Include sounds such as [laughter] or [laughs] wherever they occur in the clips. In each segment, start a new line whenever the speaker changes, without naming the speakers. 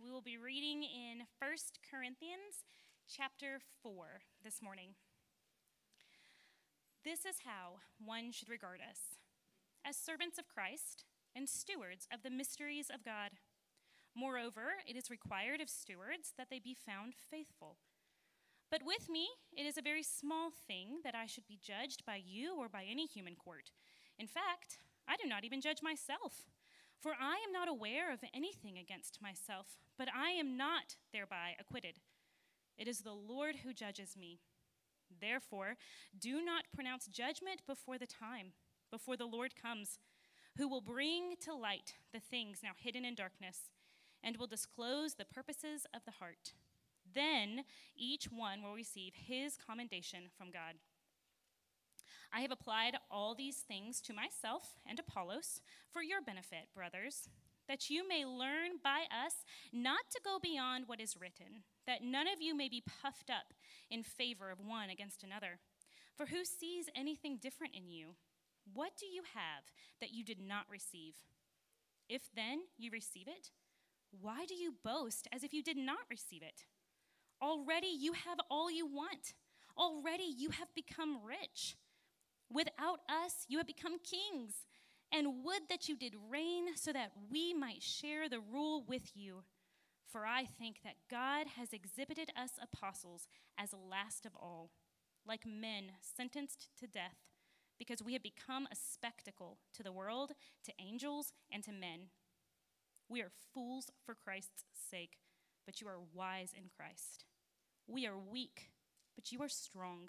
We will be reading in 1 Corinthians chapter 4 this morning. This is how one should regard us as servants of Christ and stewards of the mysteries of God. Moreover, it is required of stewards that they be found faithful. But with me, it is a very small thing that I should be judged by you or by any human court. In fact, I do not even judge myself. For I am not aware of anything against myself, but I am not thereby acquitted. It is the Lord who judges me. Therefore, do not pronounce judgment before the time, before the Lord comes, who will bring to light the things now hidden in darkness, and will disclose the purposes of the heart. Then each one will receive his commendation from God. I have applied all these things to myself and Apollos for your benefit, brothers, that you may learn by us not to go beyond what is written, that none of you may be puffed up in favor of one against another. For who sees anything different in you? What do you have that you did not receive? If then you receive it, why do you boast as if you did not receive it? Already you have all you want. Already you have become rich. Without us, you have become kings. And would that you did reign so that we might share the rule with you. For I think that God has exhibited us apostles as last of all, like men sentenced to death, because we have become a spectacle to the world, to angels, and to men. We are fools for Christ's sake, but you are wise in Christ. We are weak, but you are strong.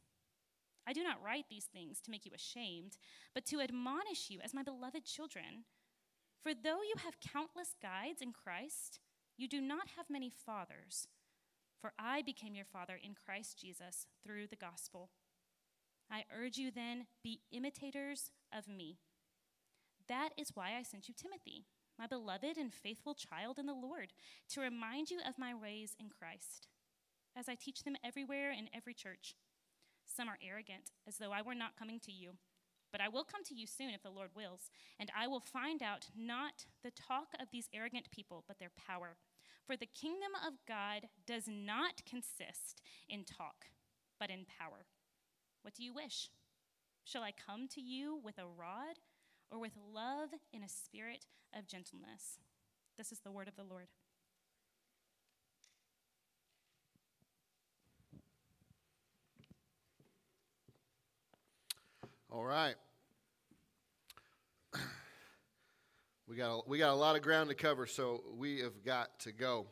I do not write these things to make you ashamed, but to admonish you as my beloved children. For though you have countless guides in Christ, you do not have many fathers. For I became your father in Christ Jesus through the gospel. I urge you then, be imitators of me. That is why I sent you Timothy, my beloved and faithful child in the Lord, to remind you of my ways in Christ, as I teach them everywhere in every church. Some are arrogant, as though I were not coming to you. But I will come to you soon if the Lord wills, and I will find out not the talk of these arrogant people, but their power. For the kingdom of God does not consist in talk, but in power. What do you wish? Shall I come to you with a rod, or with love in a spirit of gentleness? This is the word of the Lord.
All right. [clears throat] We got, a, we got a lot of ground to cover, so we have got to go.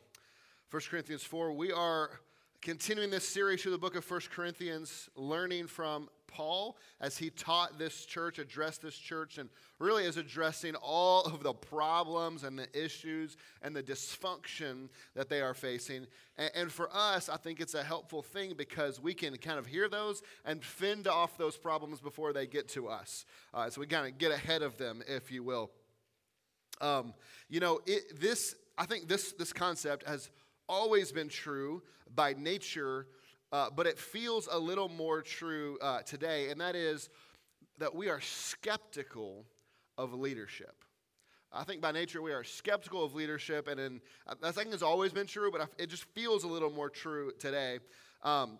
1 Corinthians 4, we are continuing this series through the book of 1 Corinthians, learning from Paul as he taught this church, addressed this church, and really is addressing all of the problems and the issues and the dysfunction that they are facing. And, and for us, I think it's a helpful thing because we can kind of hear those and fend off those problems before they get to us. Uh, so we kind of get ahead of them, if you will. Um, you know, it, this I think this this concept has always been true by nature uh, but it feels a little more true uh, today, and that is that we are skeptical of leadership. I think by nature we are skeptical of leadership, and in, I think has always been true, but it just feels a little more true today. Um,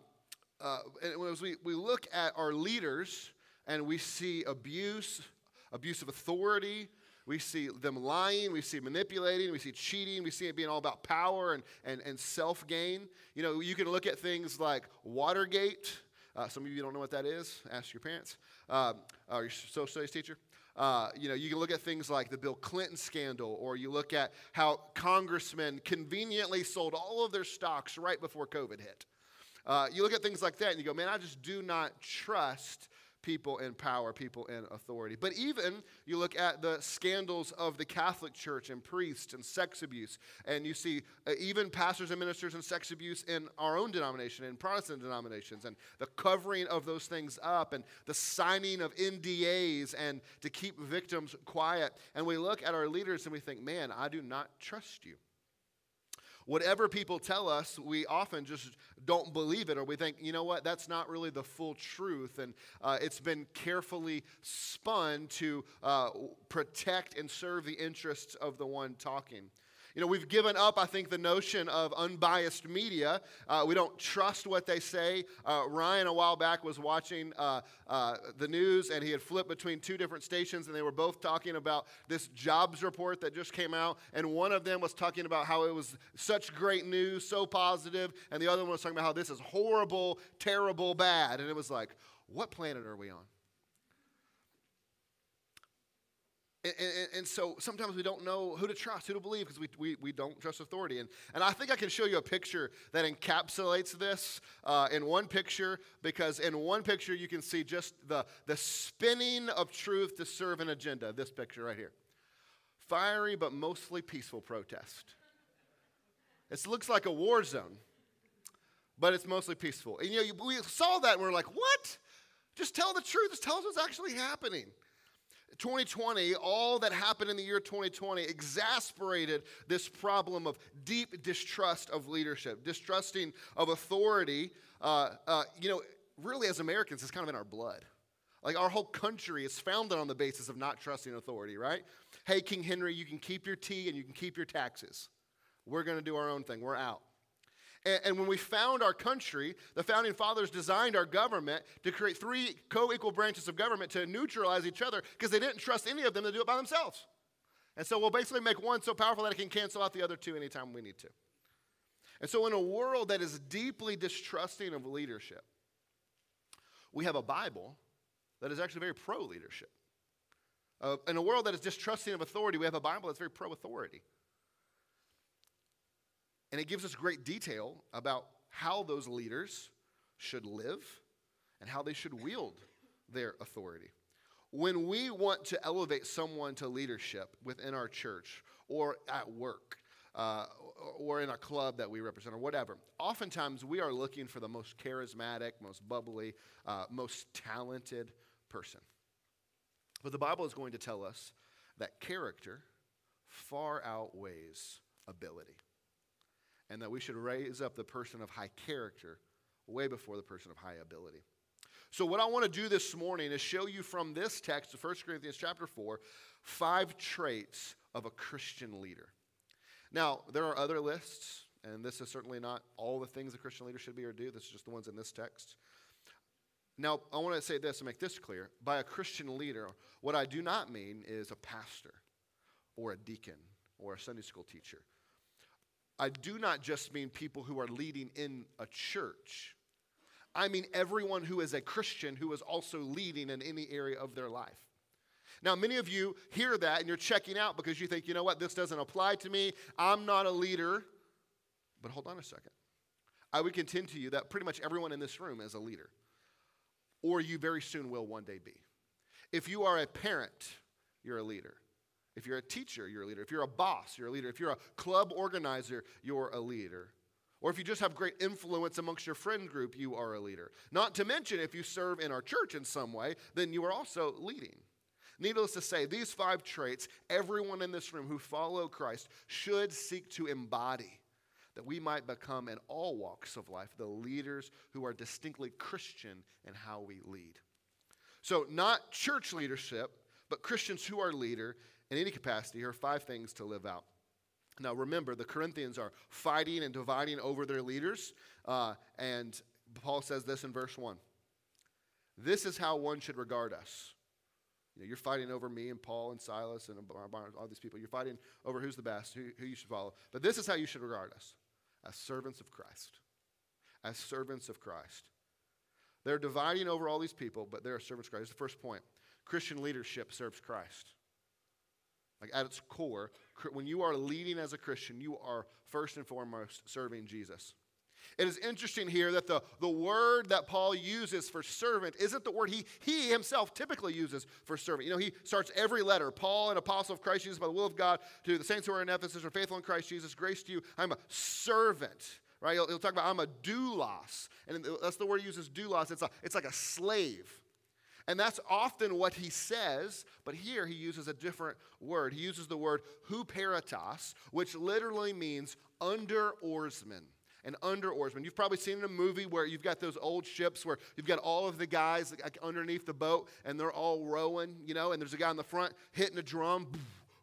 uh, and as we, we look at our leaders and we see abuse, abuse of authority, we see them lying, we see manipulating, we see cheating, we see it being all about power and, and, and self gain. You know, you can look at things like Watergate. Uh, some of you don't know what that is. Ask your parents um, or your social studies teacher. Uh, you know, you can look at things like the Bill Clinton scandal, or you look at how congressmen conveniently sold all of their stocks right before COVID hit. Uh, you look at things like that and you go, man, I just do not trust people in power, people in authority. But even you look at the scandals of the Catholic Church and priests and sex abuse, and you see uh, even pastors and ministers and sex abuse in our own denomination, in Protestant denominations, and the covering of those things up, and the signing of NDAs, and to keep victims quiet. And we look at our leaders and we think, man, I do not trust you whatever people tell us, we often just don't believe it, or we think, you know what, that's not really the full truth. And uh, it's been carefully spun to uh, protect and serve the interests of the one talking. You know, we've given up, I think, the notion of unbiased media. Uh, we don't trust what they say. Uh, Ryan, a while back, was watching uh, uh, the news and he had flipped between two different stations and they were both talking about this jobs report that just came out. And one of them was talking about how it was such great news, so positive, and the other one was talking about how this is horrible, terrible, bad. And it was like, what planet are we on? And, and, and, so sometimes we don't know who to trust, who to believe, because we, we, we don't trust authority. And, and I think I can show you a picture that encapsulates this uh, in one picture, because in one picture you can see just the, the spinning of truth to serve an agenda. This picture right here fiery but mostly peaceful protest. It looks like a war zone, but it's mostly peaceful. And you know, we saw that and we we're like, what? Just tell the truth. Just tell us what's actually happening. 2020, all that happened in the year 2020 exasperated this problem of deep distrust of leadership, distrusting of authority. Uh, uh, you know, really, as Americans, it's kind of in our blood. Like our whole country is founded on the basis of not trusting authority, right? Hey, King Henry, you can keep your tea and you can keep your taxes. We're going to do our own thing. We're out. And, and when we found our country, the founding fathers designed our government to create three co equal branches of government to neutralize each other because they didn't trust any of them to do it by themselves. And so we'll basically make one so powerful that it can cancel out the other two anytime we need to. And so, in a world that is deeply distrusting of leadership, we have a Bible that is actually very pro leadership. Uh, in a world that is distrusting of authority, we have a Bible that's very pro authority. And it gives us great detail about how those leaders should live and how they should wield their authority. When we want to elevate someone to leadership within our church or at work, uh, or in a club that we represent or whatever. Oftentimes, we are looking for the most charismatic, most bubbly, uh, most talented person. But the Bible is going to tell us that character far outweighs ability and that we should raise up the person of high character way before the person of high ability. So what I want to do this morning is show you from this text of 1 Corinthians chapter 4 five traits of a Christian leader. Now, there are other lists, and this is certainly not all the things a Christian leader should be or do. This is just the ones in this text. Now, I want to say this and make this clear. By a Christian leader, what I do not mean is a pastor or a deacon or a Sunday school teacher. I do not just mean people who are leading in a church. I mean everyone who is a Christian who is also leading in any area of their life. Now, many of you hear that and you're checking out because you think, you know what, this doesn't apply to me. I'm not a leader. But hold on a second. I would contend to you that pretty much everyone in this room is a leader, or you very soon will one day be. If you are a parent, you're a leader. If you're a teacher, you're a leader. If you're a boss, you're a leader. If you're a club organizer, you're a leader. Or if you just have great influence amongst your friend group, you are a leader. Not to mention, if you serve in our church in some way, then you are also leading. Needless to say, these five traits, everyone in this room who follow Christ should seek to embody that we might become, in all walks of life, the leaders who are distinctly Christian in how we lead. So, not church leadership, but Christians who are leader in any capacity, here are five things to live out. Now, remember, the Corinthians are fighting and dividing over their leaders. Uh, and Paul says this in verse 1 This is how one should regard us. You know, you're fighting over me and Paul and Silas and all these people. You're fighting over who's the best, who, who you should follow. But this is how you should regard us as servants of Christ. As servants of Christ. They're dividing over all these people, but they're servants of Christ. That's the first point. Christian leadership serves Christ. Like at its core, when you are leading as a Christian, you are first and foremost serving Jesus. It is interesting here that the, the word that Paul uses for servant isn't the word he, he himself typically uses for servant. You know, he starts every letter Paul, an apostle of Christ Jesus, by the will of God, to the saints who are in Ephesus, are faithful in Christ Jesus, grace to you. I'm a servant. Right? He'll, he'll talk about I'm a doulos. And that's the word he uses, doulos. It's, a, it's like a slave. And that's often what he says, but here he uses a different word. He uses the word huperetos, which literally means under oarsman and under oarsmen. You've probably seen in a movie where you've got those old ships where you've got all of the guys underneath the boat and they're all rowing, you know, and there's a guy in the front hitting a drum,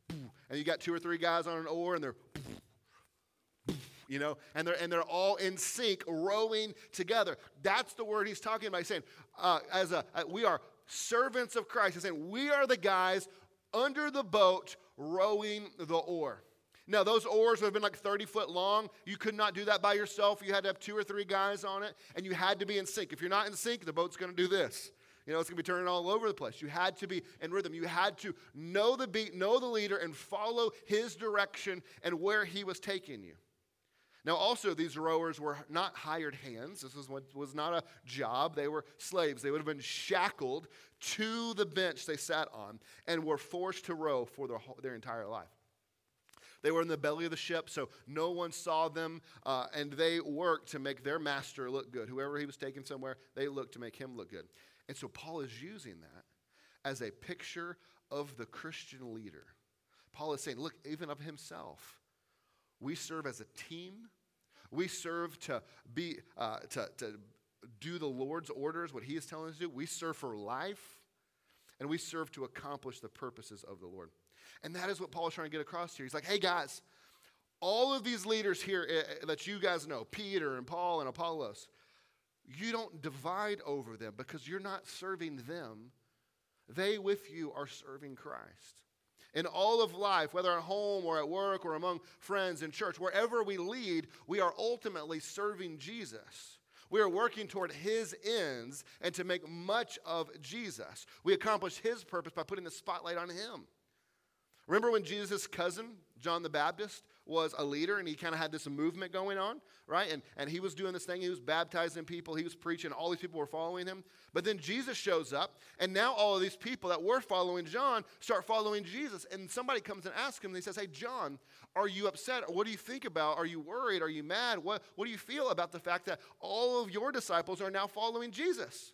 and you got two or three guys on an oar and they're you know, and they're, and they're all in sync, rowing together. That's the word he's talking about. He's saying, uh, as a, uh, we are servants of Christ. He's saying, we are the guys under the boat rowing the oar. Now, those oars would have been like 30 foot long. You could not do that by yourself. You had to have two or three guys on it, and you had to be in sync. If you're not in sync, the boat's going to do this. You know, it's going to be turning all over the place. You had to be in rhythm. You had to know the beat, know the leader, and follow his direction and where he was taking you. Now, also, these rowers were not hired hands. This was, was not a job. They were slaves. They would have been shackled to the bench they sat on and were forced to row for their, their entire life. They were in the belly of the ship, so no one saw them, uh, and they worked to make their master look good. Whoever he was taking somewhere, they looked to make him look good. And so Paul is using that as a picture of the Christian leader. Paul is saying, look, even of himself, we serve as a team. We serve to be uh, to, to do the Lord's orders, what He is telling us to do. We serve for life, and we serve to accomplish the purposes of the Lord. And that is what Paul is trying to get across here. He's like, hey, guys, all of these leaders here uh, that you guys know, Peter and Paul and Apollos, you don't divide over them because you're not serving them. They with you are serving Christ. In all of life, whether at home or at work or among friends in church, wherever we lead, we are ultimately serving Jesus. We are working toward his ends and to make much of Jesus. We accomplish his purpose by putting the spotlight on him. Remember when Jesus' cousin, John the Baptist, was a leader and he kind of had this movement going on, right? And, and he was doing this thing. He was baptizing people, he was preaching, all these people were following him. But then Jesus shows up, and now all of these people that were following John start following Jesus. And somebody comes and asks him, and he says, Hey, John, are you upset? What do you think about? Are you worried? Are you mad? What, what do you feel about the fact that all of your disciples are now following Jesus?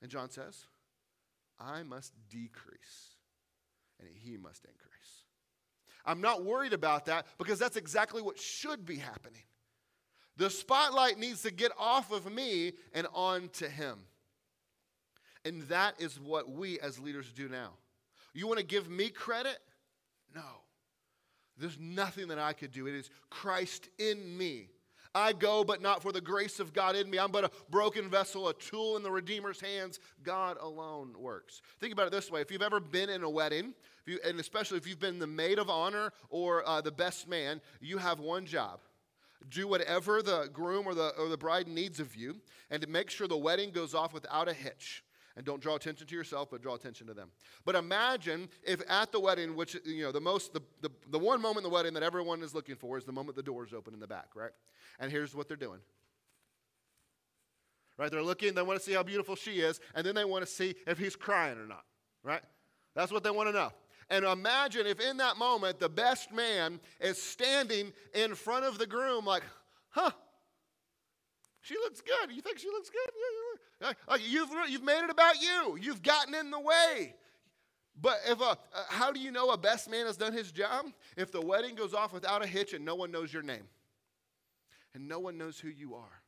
And John says, I must decrease and he must increase. I'm not worried about that because that's exactly what should be happening. The spotlight needs to get off of me and on to him. And that is what we as leaders do now. You want to give me credit? No. There's nothing that I could do. It is Christ in me I go, but not for the grace of God in me. I'm but a broken vessel, a tool in the Redeemer's hands. God alone works. Think about it this way if you've ever been in a wedding, you, and especially if you've been the maid of honor or uh, the best man, you have one job. Do whatever the groom or the, or the bride needs of you, and to make sure the wedding goes off without a hitch and don't draw attention to yourself but draw attention to them but imagine if at the wedding which you know the most the, the, the one moment in the wedding that everyone is looking for is the moment the doors open in the back right and here's what they're doing. Right? They're looking, they want to see how beautiful she is, and then they want to see if he's crying or not. Right? That's what they want to know. And imagine if in that moment the best man is standing in front of the groom, like, huh, she looks good. You think she looks good? Yeah, Like you've, you've made it about you. You've gotten in the way. But if a, how do you know a best man has done his job? If the wedding goes off without a hitch and no one knows your name and no one knows who you are.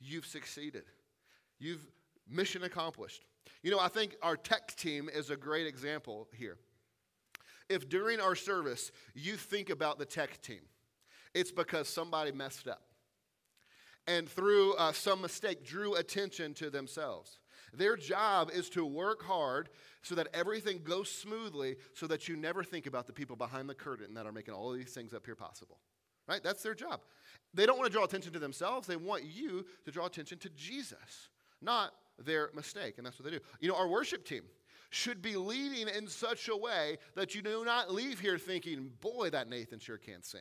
You've succeeded. You've mission accomplished. You know, I think our tech team is a great example here. If during our service you think about the tech team, it's because somebody messed up and through uh, some mistake drew attention to themselves. Their job is to work hard so that everything goes smoothly so that you never think about the people behind the curtain that are making all these things up here possible. Right? That's their job. They don't want to draw attention to themselves. They want you to draw attention to Jesus, not their mistake. And that's what they do. You know, our worship team should be leading in such a way that you do not leave here thinking, boy, that Nathan sure can't sing.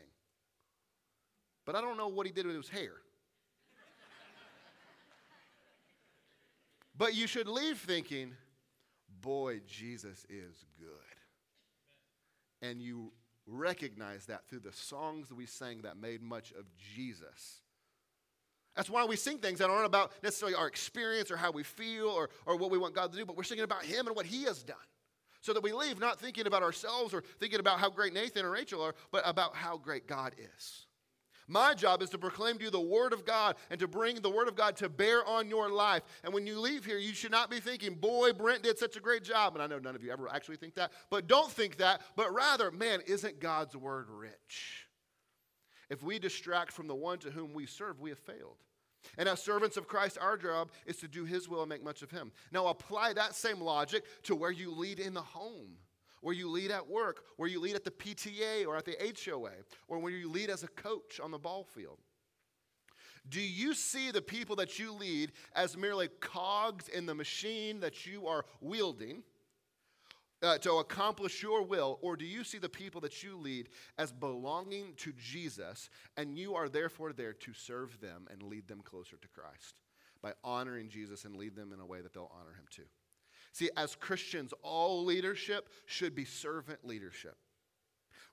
but I don't know what he did with his hair. But you should leave thinking, boy, Jesus is good. And you recognize that through the songs that we sang that made much of Jesus. That's why we sing things that aren't about necessarily our experience or how we feel or, or what we want God to do, but we're singing about Him and what He has done. So that we leave not thinking about ourselves or thinking about how great Nathan or Rachel are, but about how great God is. My job is to proclaim to you the Word of God and to bring the Word of God to bear on your life. And when you leave here, you should not be thinking, boy, Brent did such a great job. And I know none of you ever actually think that, but don't think that, but rather, man, isn't God's Word rich? If we distract from the one to whom we serve, we have failed. And as servants of Christ, our job is to do his will and make much of him. Now, apply that same logic to where you lead in the home, where you lead at work, where you lead at the PTA or at the HOA, or where you lead as a coach on the ball field. Do you see the people that you lead as merely cogs in the machine that you are wielding? uh, to accomplish your will, or do you see the people that you lead as belonging to Jesus and you are therefore there to serve them and lead them closer to Christ by honoring Jesus and lead them in a way that they'll honor him too? See, as Christians, all leadership should be servant leadership.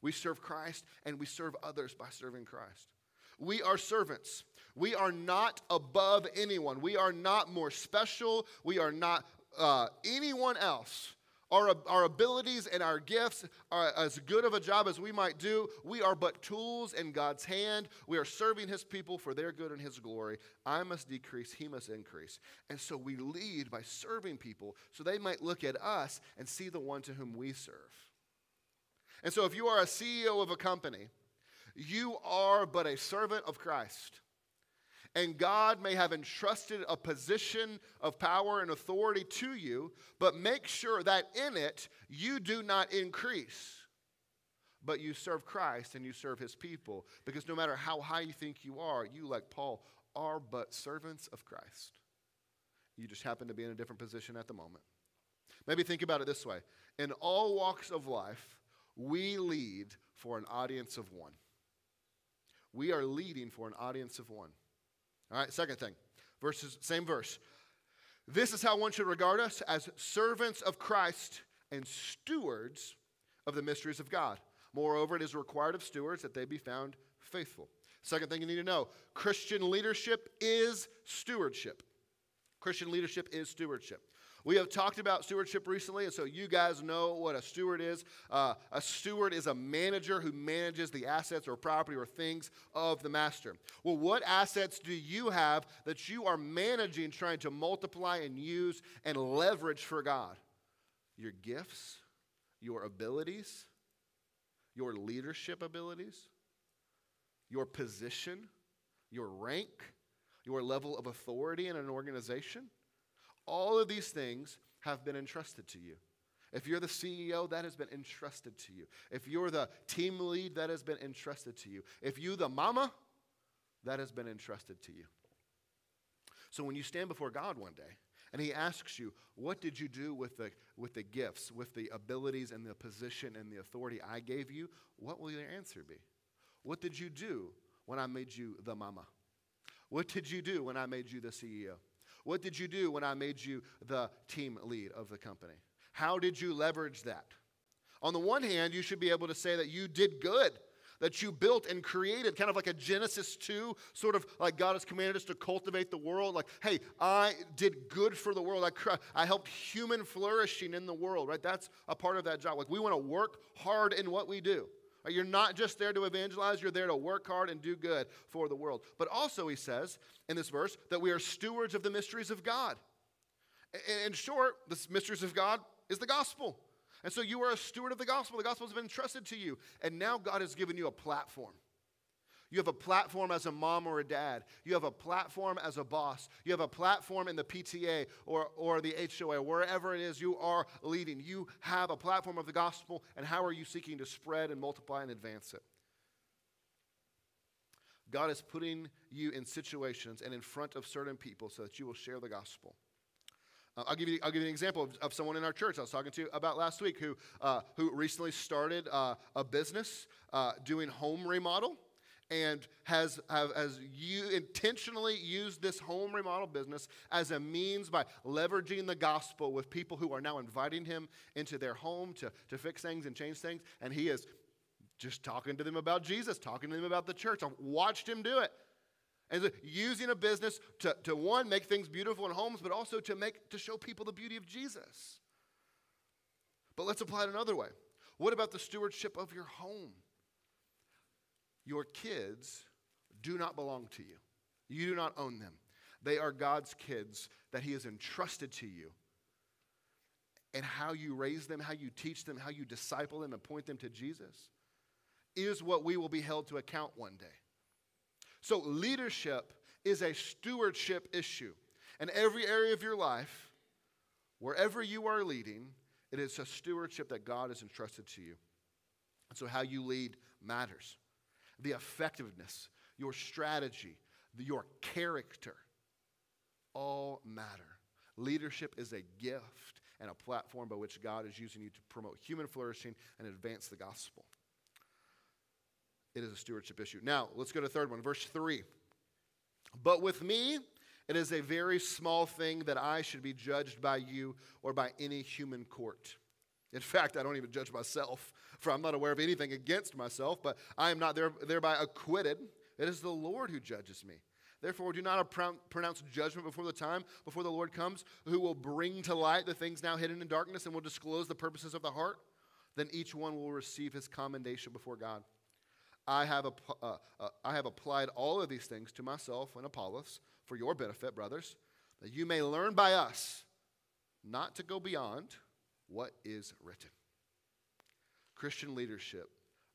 We serve Christ and we serve others by serving Christ. We are servants. We are not above anyone. We are not more special. We are not uh, anyone else our, our abilities and our gifts are as good of a job as we might do. We are but tools in God's hand. We are serving His people for their good and His glory. I must decrease, He must increase. And so we lead by serving people so they might look at us and see the one to whom we serve. And so if you are a CEO of a company, you are but a servant of Christ and God may have entrusted a position of power and authority to you, but make sure that in it you do not increase. But you serve Christ and you serve his people. Because no matter how high you think you are, you, like Paul, are but servants of Christ. You just happen to be in a different position at the moment. Maybe think about it this way In all walks of life, we lead for an audience of one. We are leading for an audience of one. All right, second thing. Verses, same verse. This is how one should regard us as servants of Christ and stewards of the mysteries of God. Moreover, it is required of stewards that they be found faithful. Second thing you need to know Christian leadership is stewardship. Christian leadership is stewardship. We have talked about stewardship recently, and so you guys know what a steward is. Uh, a steward is a manager who manages the assets or property or things of the master. Well, what assets do you have that you are managing, trying to multiply and use and leverage for God? Your gifts, your abilities, your leadership abilities, your position, your rank, your level of authority in an organization. All of these things have been entrusted to you. If you're the CEO, that has been entrusted to you. If you're the team lead, that has been entrusted to you. If you the mama, that has been entrusted to you. So when you stand before God one day and he asks you, what did you do with the, with the gifts, with the abilities and the position and the authority I gave you? What will your answer be? What did you do when I made you the mama? What did you do when I made you the CEO? What did you do when I made you the team lead of the company? How did you leverage that? On the one hand, you should be able to say that you did good, that you built and created, kind of like a Genesis 2, sort of like God has commanded us to cultivate the world. Like, hey, I did good for the world. I, I helped human flourishing in the world, right? That's a part of that job. Like, we want to work hard in what we do. You're not just there to evangelize, you're there to work hard and do good for the world. But also, he says in this verse that we are stewards of the mysteries of God. In short, the mysteries of God is the gospel. And so you are a steward of the gospel. The gospel has been entrusted to you. And now God has given you a platform. You have a platform as a mom or a dad. You have a platform as a boss. You have a platform in the PTA or, or the HOA, wherever it is you are leading. You have a platform of the gospel, and how are you seeking to spread and multiply and advance it? God is putting you in situations and in front of certain people so that you will share the gospel. Uh, I'll, give you, I'll give you an example of, of, someone in our church I was talking to about last week who, uh, who recently started uh, a business uh, doing home remodel and has, have, has you intentionally used this home remodel business as a means by leveraging the gospel with people who are now inviting him into their home to, to fix things and change things. And he is just talking to them about Jesus, talking to them about the church. I've watched him do it. And using a business to, to one, make things beautiful in homes, but also to make to show people the beauty of Jesus. But let's apply it another way. What about the stewardship of your home? Your kids do not belong to you. You do not own them. They are God's kids that He has entrusted to you. And how you raise them, how you teach them, how you disciple them and point them to Jesus is what we will be held to account one day. So, leadership is a stewardship issue. And every area of your life, wherever you are leading, it is a stewardship that God has entrusted to you. And so, how you lead matters. The effectiveness, your strategy, the, your character all matter. Leadership is a gift and a platform by which God is using you to promote human flourishing and advance the gospel. It is a stewardship issue. Now, let's go to the third one, verse 3. But with me, it is a very small thing that I should be judged by you or by any human court. In fact, I don't even judge myself, for I'm not aware of anything against myself, but I am not there, thereby acquitted. It is the Lord who judges me. Therefore, do not pronounce judgment before the time, before the Lord comes, who will bring to light the things now hidden in darkness and will disclose the purposes of the heart. Then each one will receive his commendation before God. I have, uh, uh, I have applied all of these things to myself and Apollos for your benefit, brothers, that you may learn by us not to go beyond what is written. Christian leadership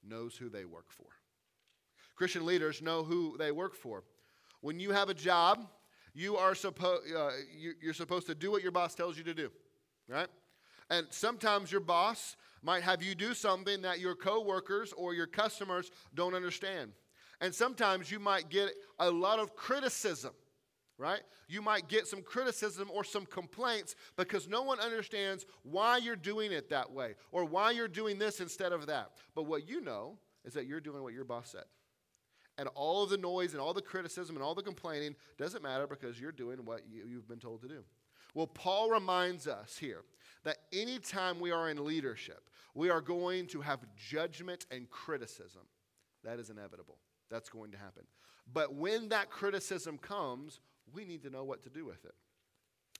knows who they work for. Christian leaders know who they work for. When you have a job, you are supposed uh, you, you're supposed to do what your boss tells you to do, right? And sometimes your boss might have you do something that your coworkers or your customers don't understand. And sometimes you might get a lot of criticism, right? You might get some criticism or some complaints because no one understands why you're doing it that way or why you're doing this instead of that. But what you know is that you're doing what your boss said. And all of the noise and all the criticism and all the complaining doesn't matter because you're doing what you, you've been told to do. Well, Paul reminds us here that anytime we are in leadership, we are going to have judgment and criticism. That is inevitable. That's going to happen. But when that criticism comes, we need to know what to do with it.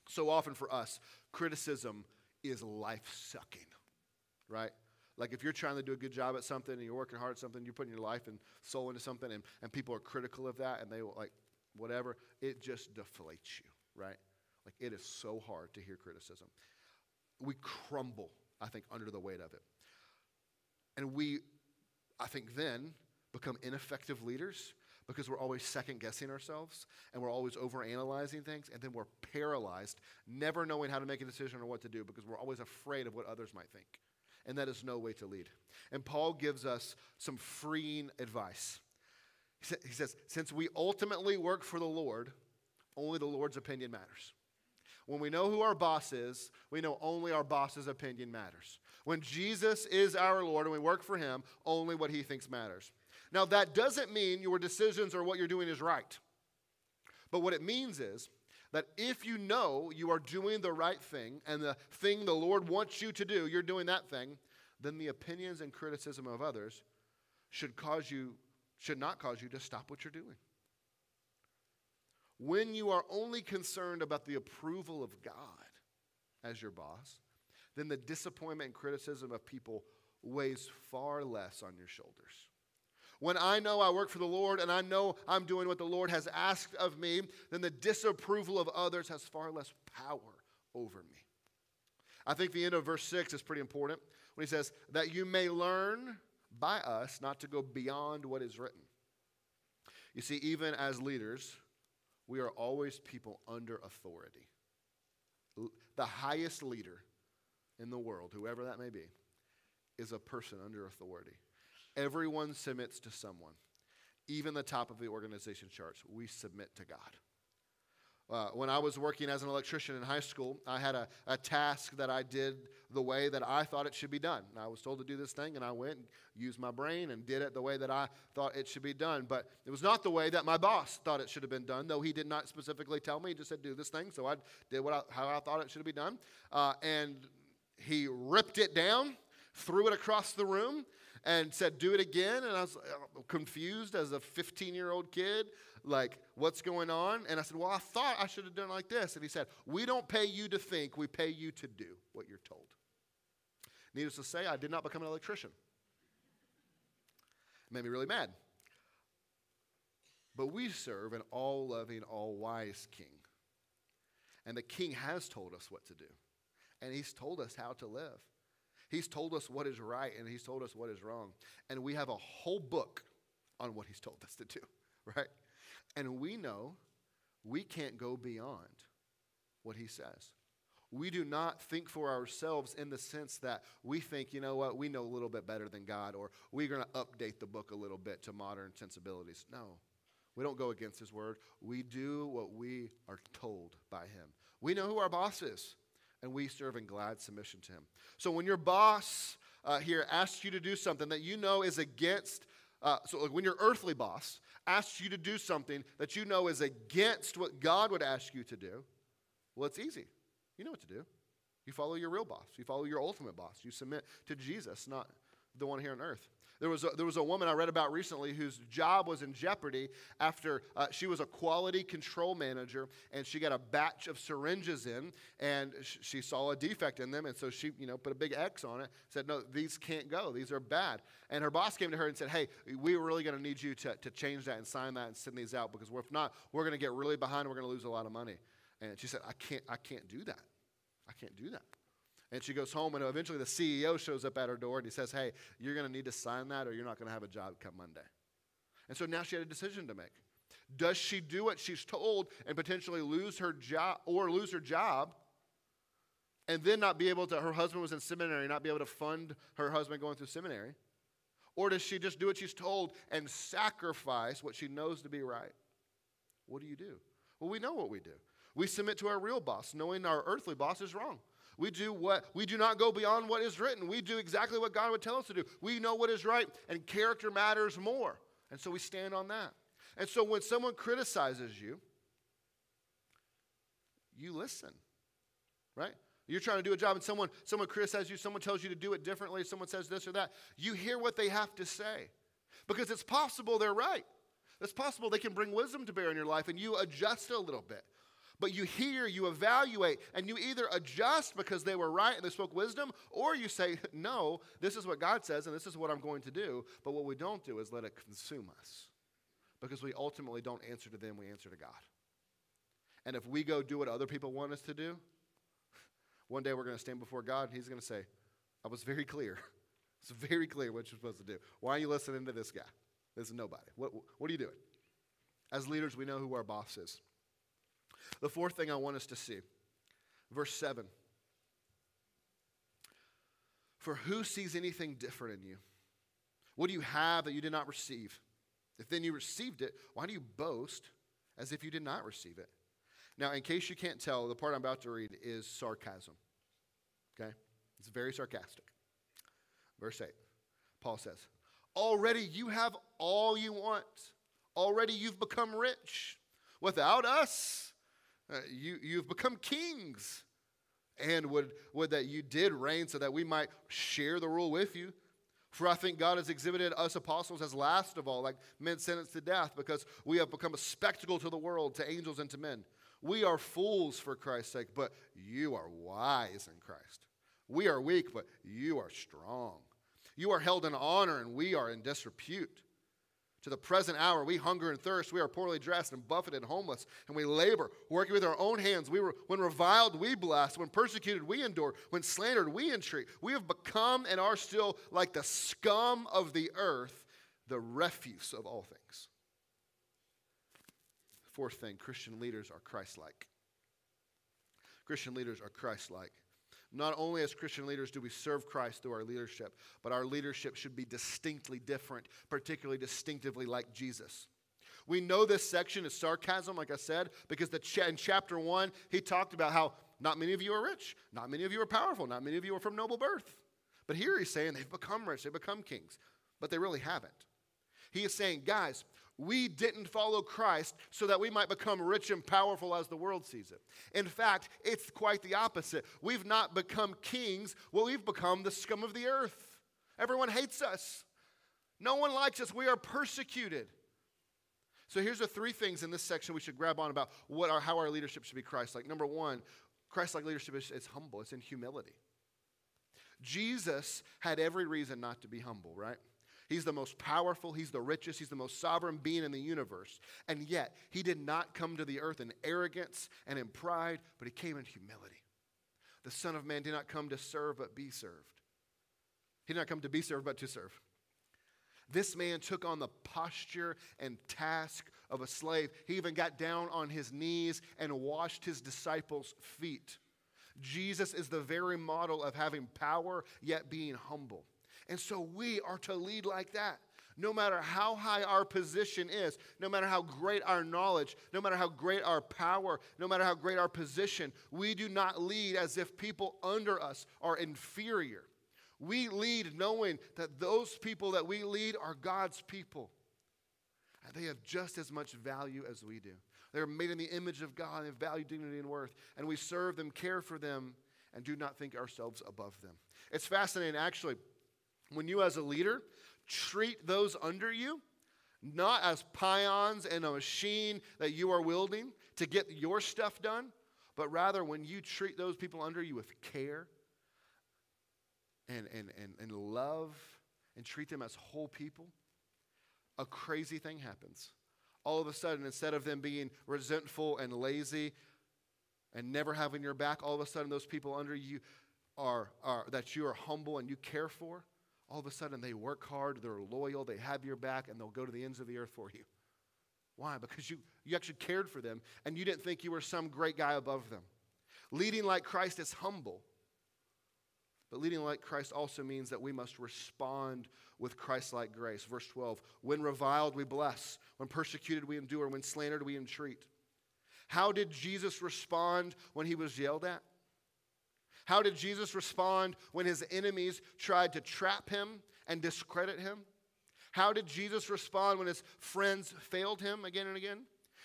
So often for us, criticism is life sucking, right? Like if you're trying to do a good job at something and you're working hard at something, you're putting your life and soul into something, and, and people are critical of that and they like, whatever, it just deflates you, right? Like it is so hard to hear criticism. We crumble, I think, under the weight of it. And we, I think, then become ineffective leaders because we're always second guessing ourselves and we're always over analyzing things and then we're paralyzed, never knowing how to make a decision or what to do because we're always afraid of what others might think. And that is no way to lead. And Paul gives us some freeing advice. He says, Since we ultimately work for the Lord, only the Lord's opinion matters. When we know who our boss is, we know only our boss's opinion matters. When Jesus is our Lord and we work for him, only what he thinks matters. Now, that doesn't mean your decisions or what you're doing is right. But what it means is that if you know you are doing the right thing and the thing the Lord wants you to do, you're doing that thing, then the opinions and criticism of others should cause you should not cause you to stop what you're doing. When you are only concerned about the approval of God as your boss, then the disappointment and criticism of people weighs far less on your shoulders. When I know I work for the Lord and I know I'm doing what the Lord has asked of me, then the disapproval of others has far less power over me. I think the end of verse 6 is pretty important when he says, That you may learn by us not to go beyond what is written. You see, even as leaders, we are always people under authority. The highest leader in the world, whoever that may be, is a person under authority. Everyone submits to someone. Even the top of the organization charts, we submit to God. Uh, when I was working as an electrician in high school, I had a, a task that I did the way that I thought it should be done. I was told to do this thing, and I went and used my brain and did it the way that I thought it should be done. But it was not the way that my boss thought it should have been done, though he did not specifically tell me. He just said, do this thing. So I did what I, how I thought it should be done. Uh, and he ripped it down, threw it across the room, and said, Do it again. And I was uh, confused as a 15 year old kid, like, what's going on? And I said, Well, I thought I should have done like this. And he said, We don't pay you to think, we pay you to do what you're told. Needless to say, I did not become an electrician. It made me really mad. But we serve an all loving, all wise king. And the king has told us what to do, and he's told us how to live. He's told us what is right and he's told us what is wrong. And we have a whole book on what he's told us to do, [laughs] right? And we know we can't go beyond what he says. We do not think for ourselves in the sense that we think, you know what, we know a little bit better than God, or we're going to update the book a little bit to modern sensibilities. No, we don't go against his word. We do what we are told by him. We know who our boss is and we serve in glad submission to him. So when your boss uh, here asks you to do something that you know is against, uh, so like when your earthly boss asks you to do something that you know is against what God would ask you to do, well, it's easy. You know what to do. You follow your real boss. You follow your ultimate boss. You submit to Jesus, not the one here on earth. There was, a, there was a woman I read about recently whose job was in jeopardy after uh, she was a quality control manager and she got a batch of syringes in and sh- she saw a defect in them. And so she, you know, put a big X on it, said, no, these can't go. These are bad. And her boss came to her and said, hey, we're really going to need you to, to change that and sign that and send these out because if not, we're going to get really behind. We're going to lose a lot of money. And she said, I can't, I can't do that. I can't do that. And she goes home, and eventually the CEO shows up at her door and he says, Hey, you're going to need to sign that or you're not going to have a job come Monday. And so now she had a decision to make. Does she do what she's told and potentially lose her job or lose her job and then not be able to, her husband was in seminary, not be able to fund her husband going through seminary? Or does she just do what she's told and sacrifice what she knows to be right? What do you do? Well, we know what we do. We submit to our real boss, knowing our earthly boss is wrong. We do what we do not go beyond what is written. We do exactly what God would tell us to do. We know what is right, and character matters more. And so we stand on that. And so when someone criticizes you, you listen. Right? You're trying to do a job and someone someone criticizes you, someone tells you to do it differently, someone says this or that. You hear what they have to say. Because it's possible they're right. It's possible they can bring wisdom to bear in your life and you adjust a little bit. But you hear, you evaluate, and you either adjust because they were right and they spoke wisdom, or you say, [laughs] No, this is what God says and this is what I'm going to do. But what we don't do is let it consume us because we ultimately don't answer to them, we answer to God. And if we go do what other people want us to do, [laughs] one day we're going to stand before God and He's going to say, I was very clear. [laughs] It's very clear what you're supposed to do. Why are you listening to this guy? This is nobody. What, what are you doing? As leaders, we know who our boss is. The fourth thing I want us to see, verse 7. For who sees anything different in you? What do you have that you did not receive? If then you received it, why do you boast as if you did not receive it? Now, in case you can't tell, the part I'm about to read is sarcasm. Okay? It's very sarcastic. Verse 8, Paul says, Already you have all you want. Already you've become rich. Without us, uh, you, you've become kings. And would, would that you did reign so that we might share the rule with you. For I think God has exhibited us apostles as last of all, like men sentenced to death, because we have become a spectacle to the world, to angels and to men. We are fools for Christ's sake, but you are wise in Christ. We are weak, but you are strong. You are held in honor, and we are in disrepute. To the present hour, we hunger and thirst. We are poorly dressed and buffeted and homeless, and we labor, working with our own hands. We were, when reviled, we bless. When persecuted, we endure. When slandered, we entreat. We have become and are still like the scum of the earth, the refuse of all things. Fourth thing Christian leaders are Christ like. Christian leaders are Christ like. Not only as Christian leaders do we serve Christ through our leadership, but our leadership should be distinctly different, particularly distinctively like Jesus. We know this section is sarcasm, like I said, because in chapter one, he talked about how not many of you are rich, not many of you are powerful, not many of you are from noble birth. But here he's saying they've become rich, they've become kings, but they really haven't. He is saying, guys, we didn't follow Christ so that we might become rich and powerful as the world sees it. In fact, it's quite the opposite. We've not become kings, well, we've become the scum of the earth. Everyone hates us, no one likes us. We are persecuted. So here's the three things in this section we should grab on about what our, how our leadership should be Christ like. Number one, Christ like leadership is, is humble, it's in humility. Jesus had every reason not to be humble, right? He's the most powerful, he's the richest, he's the most sovereign being in the universe. And yet, he did not come to the earth in arrogance and in pride, but he came in humility. The Son of Man did not come to serve, but be served. He did not come to be served, but to serve. This man took on the posture and task of a slave. He even got down on his knees and washed his disciples' feet. Jesus is the very model of having power yet being humble. And so we are to lead like that. No matter how high our position is, no matter how great our knowledge, no matter how great our power, no matter how great our position, we do not lead as if people under us are inferior. We lead knowing that those people that we lead are God's people. And they have just as much value as we do. They're made in the image of God, they have value, dignity, and worth. And we serve them, care for them, and do not think ourselves above them. It's fascinating, actually, when you, as a leader, treat those under you not as pions in a machine that you are wielding to get your stuff done, but rather when you treat those people under you with care and, and, and, and love and treat them as whole people, a crazy thing happens. All of a sudden, instead of them being resentful and lazy and never having your back, all of a sudden those people under you are, are that you are humble and you care for all of a sudden they work hard, they're loyal, they have your back, and they'll go to the ends of the earth for you. Why? Because you, you actually cared for them and you didn't think you were some great guy above them. Leading like Christ is humble. But leading like Christ also means that we must respond with Christ like grace. Verse 12 When reviled, we bless. When persecuted, we endure. When slandered, we entreat. How did Jesus respond when he was yelled at? How did Jesus respond when his enemies tried to trap him and discredit him? How did Jesus respond when his friends failed him again and again?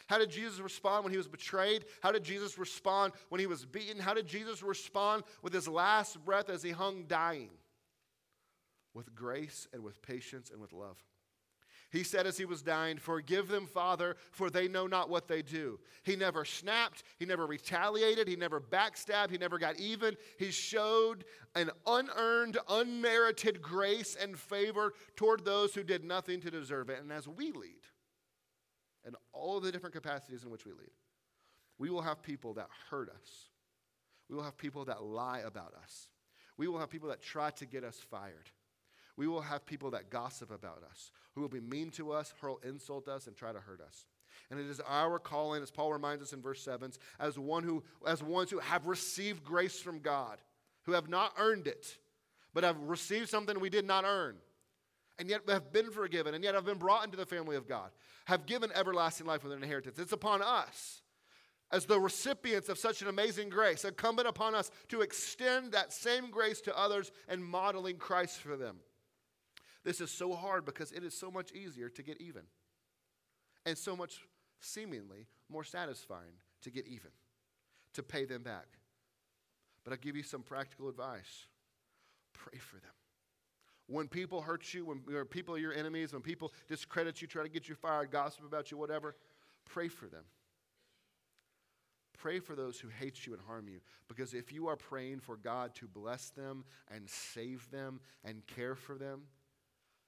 How did Jesus respond when he was betrayed? How did Jesus respond when he was beaten? How did Jesus respond with his last breath as he hung dying? With grace and with patience and with love. He said as he was dying, Forgive them, Father, for they know not what they do. He never snapped. He never retaliated. He never backstabbed. He never got even. He showed an unearned, unmerited grace and favor toward those who did nothing to deserve it. And as we lead, in all of the different capacities in which we lead, we will have people that hurt us. We will have people that lie about us. We will have people that try to get us fired. We will have people that gossip about us, who will be mean to us, hurl insult us, and try to hurt us. And it is our calling, as Paul reminds us in verse 7, as, one who, as ones who have received grace from God, who have not earned it, but have received something we did not earn, and yet have been forgiven, and yet have been brought into the family of God, have given everlasting life with an inheritance. It's upon us as the recipients of such an amazing grace, incumbent upon us to extend that same grace to others and modeling Christ for them. This is so hard because it is so much easier to get even, and so much seemingly more satisfying to get even, to pay them back. But I'll give you some practical advice pray for them. When people hurt you, when, people are your enemies, when people discredit you, try to get you fired, gossip about you, whatever, pray for them. Pray for those who hate you and harm you. Because if you are praying for God to bless them and save them and care for them,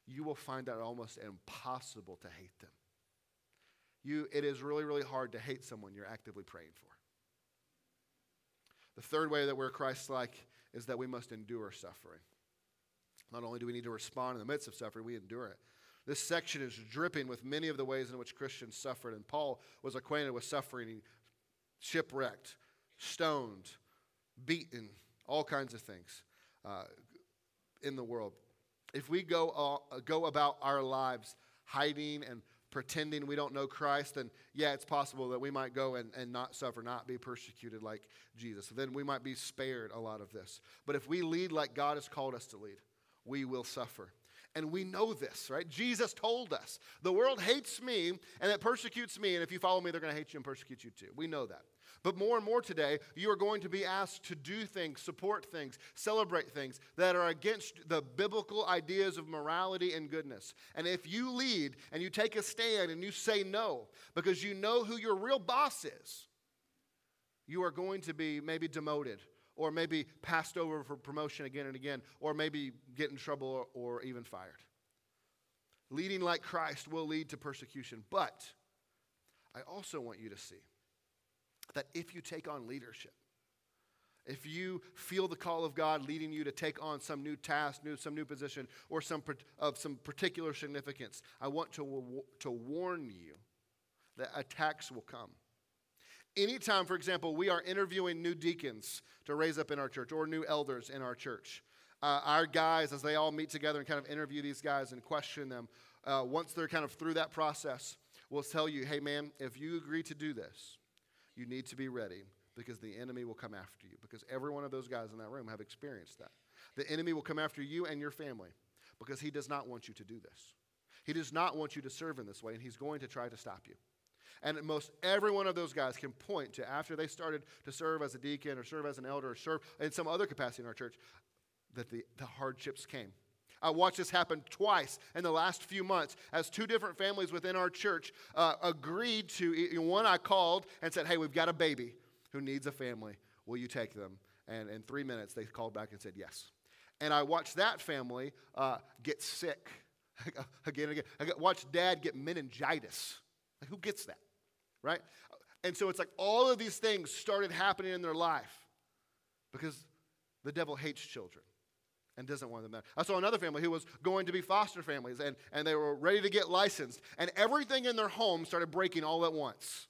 you will find that almost impossible to hate them. You, it is really, really hard to hate someone you're actively praying for. The third way that we're Christ like is that we must endure suffering. Not only do we need to respond in the midst of suffering, we endure it. This section is dripping with many of the ways in which Christians suffered, and Paul was acquainted with suffering, shipwrecked, stoned, beaten, all kinds of things uh, in the world if we go, uh, go about our lives hiding and pretending we don't know Christ, then yeah, it's possible that we might go and, and not suffer, not be persecuted like Jesus. Then we might be spared a lot of this. But if we lead like God has called us to lead, we will suffer. And we know this, right? Jesus told us the world hates me and it persecutes me. And if you follow me, they're going to hate you and persecute you too. We know that. But more and more today, you are going to be asked to do things, support things, celebrate things that are against the biblical ideas of morality and goodness. And if you lead and you take a stand and you say no because you know who your real boss is, you are going to be maybe demoted or maybe passed over for promotion again and again, or maybe get in trouble or, or even fired. Leading like Christ will lead to persecution, but I also want you to see that if you take on leadership, if you feel the call of God leading you to take on some new task, new, some new position, or some of some particular significance, I want to, to warn you that attacks will come. Anytime, for example, we are interviewing new deacons to raise up in our church or new elders in our church, uh, our guys, as they all meet together and kind of interview these guys and question them, uh, once they're kind of through that process, will tell you, hey, man, if you agree to do this, you need to be ready because the enemy will come after you. Because every one of those guys in that room have experienced that. The enemy will come after you and your family because he does not want you to do this. He does not want you to serve in this way, and he's going to try to stop you. And most every one of those guys can point to after they started to serve as a deacon or serve as an elder or serve in some other capacity in our church that the, the hardships came. I watched this happen twice in the last few months as two different families within our church uh, agreed to. One I called and said, Hey, we've got a baby who needs a family. Will you take them? And in three minutes, they called back and said yes. And I watched that family uh, get sick [laughs] again and again. I watched dad get meningitis. Like, who gets that? right? And so it's like all of these things started happening in their life because the devil hates children and doesn't want them there. I saw another family who was going to be foster families and, and they were ready to get licensed, and everything in their home started breaking all at once.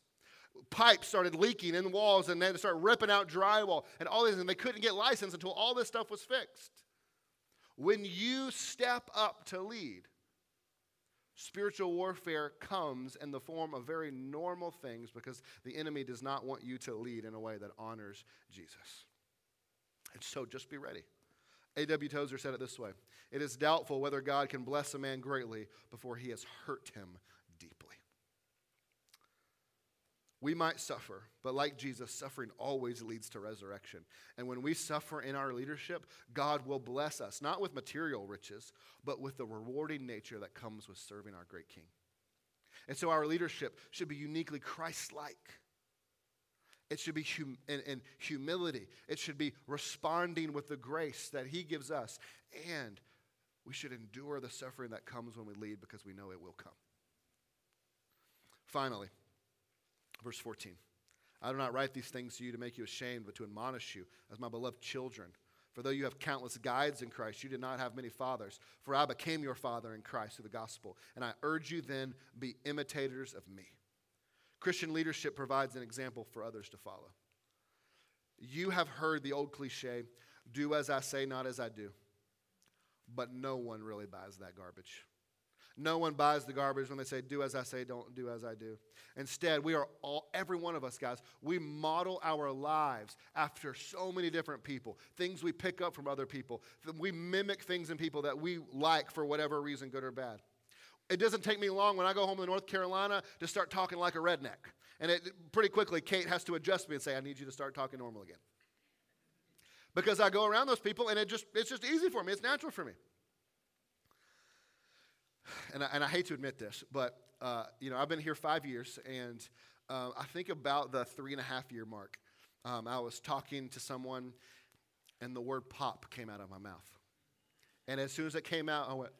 Pipes started leaking in walls, and they started ripping out drywall, and all these, and they couldn't get licensed until all this stuff was fixed. When you step up to lead, Spiritual warfare comes in the form of very normal things because the enemy does not want you to lead in a way that honors Jesus. And so just be ready. A.W. Tozer said it this way It is doubtful whether God can bless a man greatly before he has hurt him deeply. We might suffer, but like Jesus, suffering always leads to resurrection. And when we suffer in our leadership, God will bless us, not with material riches, but with the rewarding nature that comes with serving our great King. And so our leadership should be uniquely Christ like. It should be hum- in, in humility. It should be responding with the grace that He gives us. And we should endure the suffering that comes when we lead because we know it will come. Finally, Verse 14 I do not write these things to you to make you ashamed, but to admonish you as my beloved children. For though you have countless guides in Christ, you did not have many fathers. For I became your father in Christ through the gospel. And I urge you then, be imitators of me. Christian leadership provides an example for others to follow. You have heard the old cliche do as I say, not as I do. But no one really buys that garbage. No one buys the garbage when they say, do as I say, don't do as I do. Instead, we are all, every one of us, guys, we model our lives after so many different people, things we pick up from other people. We mimic things in people that we like for whatever reason, good or bad. It doesn't take me long when I go home to North Carolina to start talking like a redneck. And it, pretty quickly, Kate has to adjust me and say, I need you to start talking normal again. Because I go around those people and it just, it's just easy for me, it's natural for me and I, and I hate to admit this, but uh, you know, I've been here five years, and uh, I think about the three and a half year mark, um, I was talking to someone, and the word pop came out of my mouth. And as soon as it came out, I went,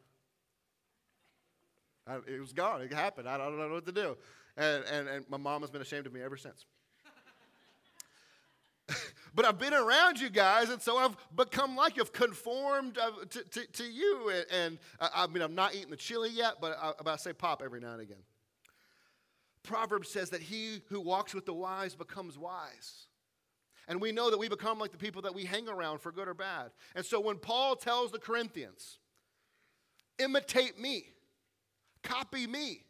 I, it was gone. It happened. I don't know what to do. And, and, and my mom has been ashamed of me ever since. [laughs] but I've been around you guys, and so I've become like you. I've conformed uh, to, to, to you. And, and uh, I mean, I'm not eating the chili yet, but I, but I say pop every now and again. Proverbs says that he who walks with the wise becomes wise. And we know that we become like the people that we hang around for good or bad. And so when Paul tells the Corinthians, imitate me, copy me,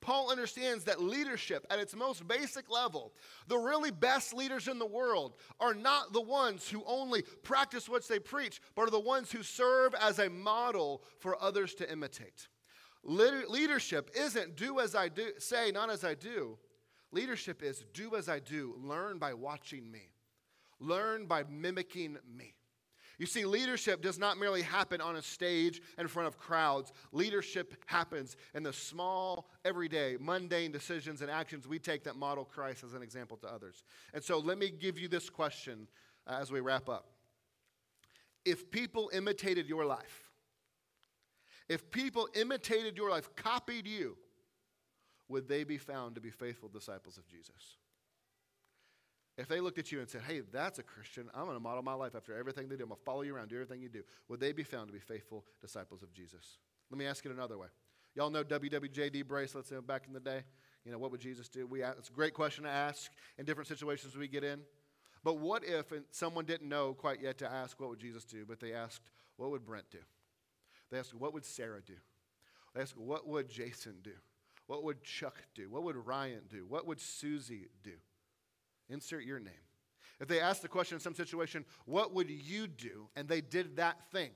Paul understands that leadership, at its most basic level, the really best leaders in the world are not the ones who only practice what they preach, but are the ones who serve as a model for others to imitate. Leadership isn't do as I do, say, not as I do. Leadership is do as I do, learn by watching me, learn by mimicking me. You see, leadership does not merely happen on a stage in front of crowds. Leadership happens in the small, everyday, mundane decisions and actions we take that model Christ as an example to others. And so let me give you this question uh, as we wrap up. If people imitated your life, if people imitated your life, copied you, would they be found to be faithful disciples of Jesus? If they looked at you and said, hey, that's a Christian, I'm going to model my life after everything they do, I'm going to follow you around, do everything you do, would they be found to be faithful disciples of Jesus? Let me ask it another way. Y'all know WWJD bracelets back in the day? You know, what would Jesus do? We ask, it's a great question to ask in different situations we get in. But what if someone didn't know quite yet to ask, what would Jesus do? But they asked, what would Brent do? They asked, what would Sarah do? They asked, what would Jason do? What would Chuck do? What would Ryan do? What would Susie do? Insert your name. If they asked the question in some situation, what would you do? And they did that thing,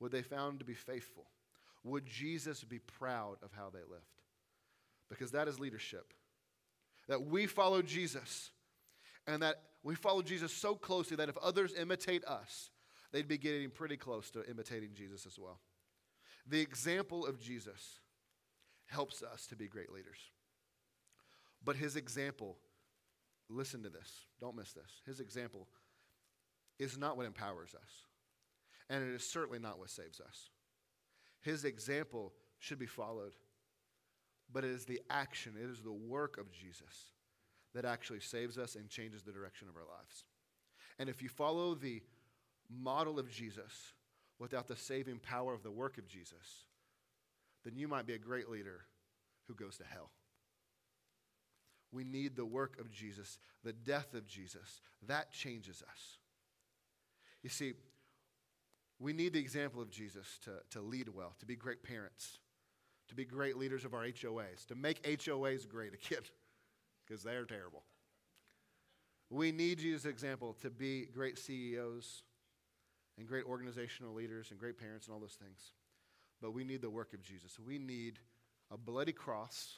would they found to be faithful? Would Jesus be proud of how they lived? Because that is leadership. That we follow Jesus and that we follow Jesus so closely that if others imitate us, they'd be getting pretty close to imitating Jesus as well. The example of Jesus helps us to be great leaders. But his example Listen to this. Don't miss this. His example is not what empowers us, and it is certainly not what saves us. His example should be followed, but it is the action, it is the work of Jesus that actually saves us and changes the direction of our lives. And if you follow the model of Jesus without the saving power of the work of Jesus, then you might be a great leader who goes to hell. We need the work of Jesus, the death of Jesus. That changes us. You see, we need the example of Jesus to, to lead well, to be great parents, to be great leaders of our HOAs, to make HOAs great again, [laughs] because they're terrible. We need Jesus' example to be great CEOs and great organizational leaders and great parents and all those things. But we need the work of Jesus. We need a bloody cross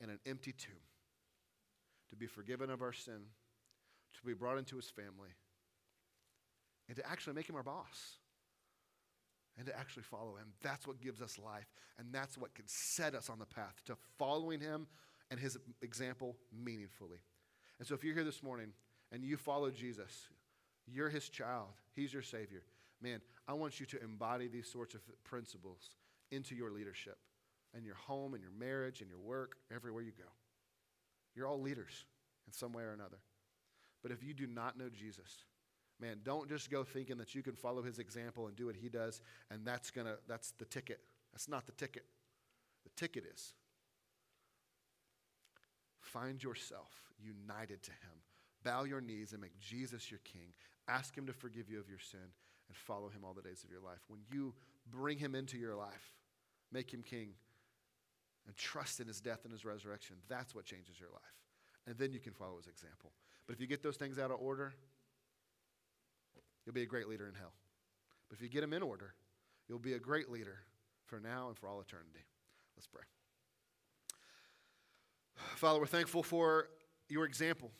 and an empty tomb to be forgiven of our sin, to be brought into his family, and to actually make him our boss and to actually follow him. That's what gives us life, and that's what can set us on the path to following him and his example meaningfully. And so, if you're here this morning and you follow Jesus, you're his child, he's your Savior. Man, I want you to embody these sorts of principles into your leadership and your home and your marriage and your work, everywhere you go. You're all leaders in some way or another. But if you do not know Jesus, man, don't just go thinking that you can follow his example and do what he does, and that's gonna that's the ticket. That's not the ticket. The ticket is find yourself united to him. Bow your knees and make Jesus your king. Ask him to forgive you of your sin and follow him all the days of your life. When you bring him into your life, make him king and trust in his death and his resurrection, that's what changes your life. And then you can follow his example. But if you get those things out of order, you'll be a great leader in hell. But if you get them in order, you'll be a great leader for now and for all eternity. Let's pray. Father, we're thankful for your example,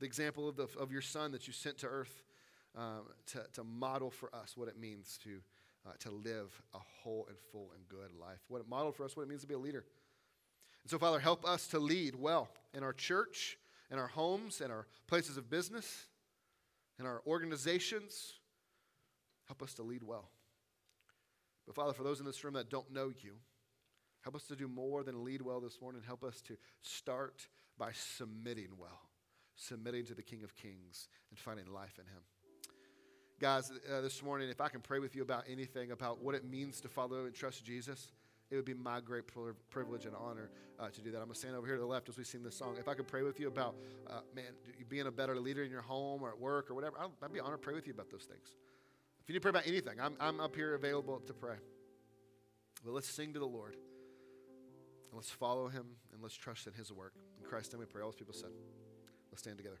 the example of, the, of your son that you sent to earth um, to, to model for us what it means to, uh, to live a whole and full and good life. What it modeled for us, what it means to be a leader. And so, Father, help us to lead well in our church, in our homes, in our places of business, in our organizations. Help us to lead well. But, Father, for those in this room that don't know you, help us to do more than lead well this morning. Help us to start by submitting well, submitting to the King of Kings and finding life in Him. Guys, uh, this morning, if I can pray with you about anything about what it means to follow and trust Jesus, it would be my great privilege and honor uh, to do that. I'm going to stand over here to the left as we sing this song. If I could pray with you about, uh, man, being a better leader in your home or at work or whatever, I'd be honored to pray with you about those things. If you need to pray about anything, I'm, I'm up here available to pray. But let's sing to the Lord and let's follow him and let's trust in his work. In Christ's name we pray. All those people said, let's stand together.